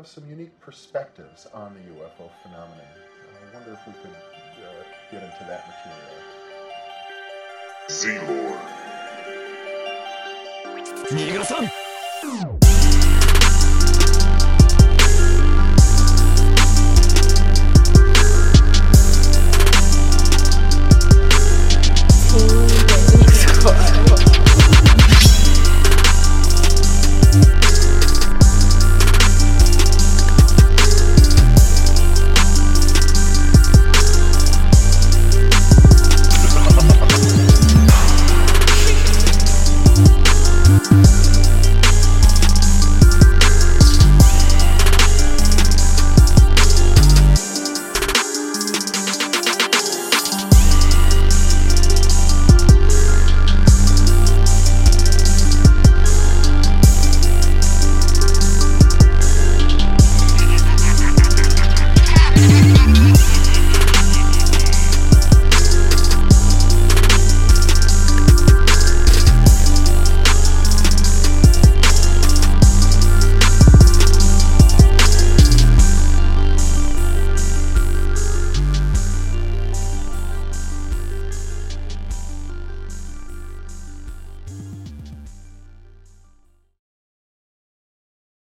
have some unique perspectives on the UFO phenomenon. I wonder if we could uh, get into that material. Z-Lord.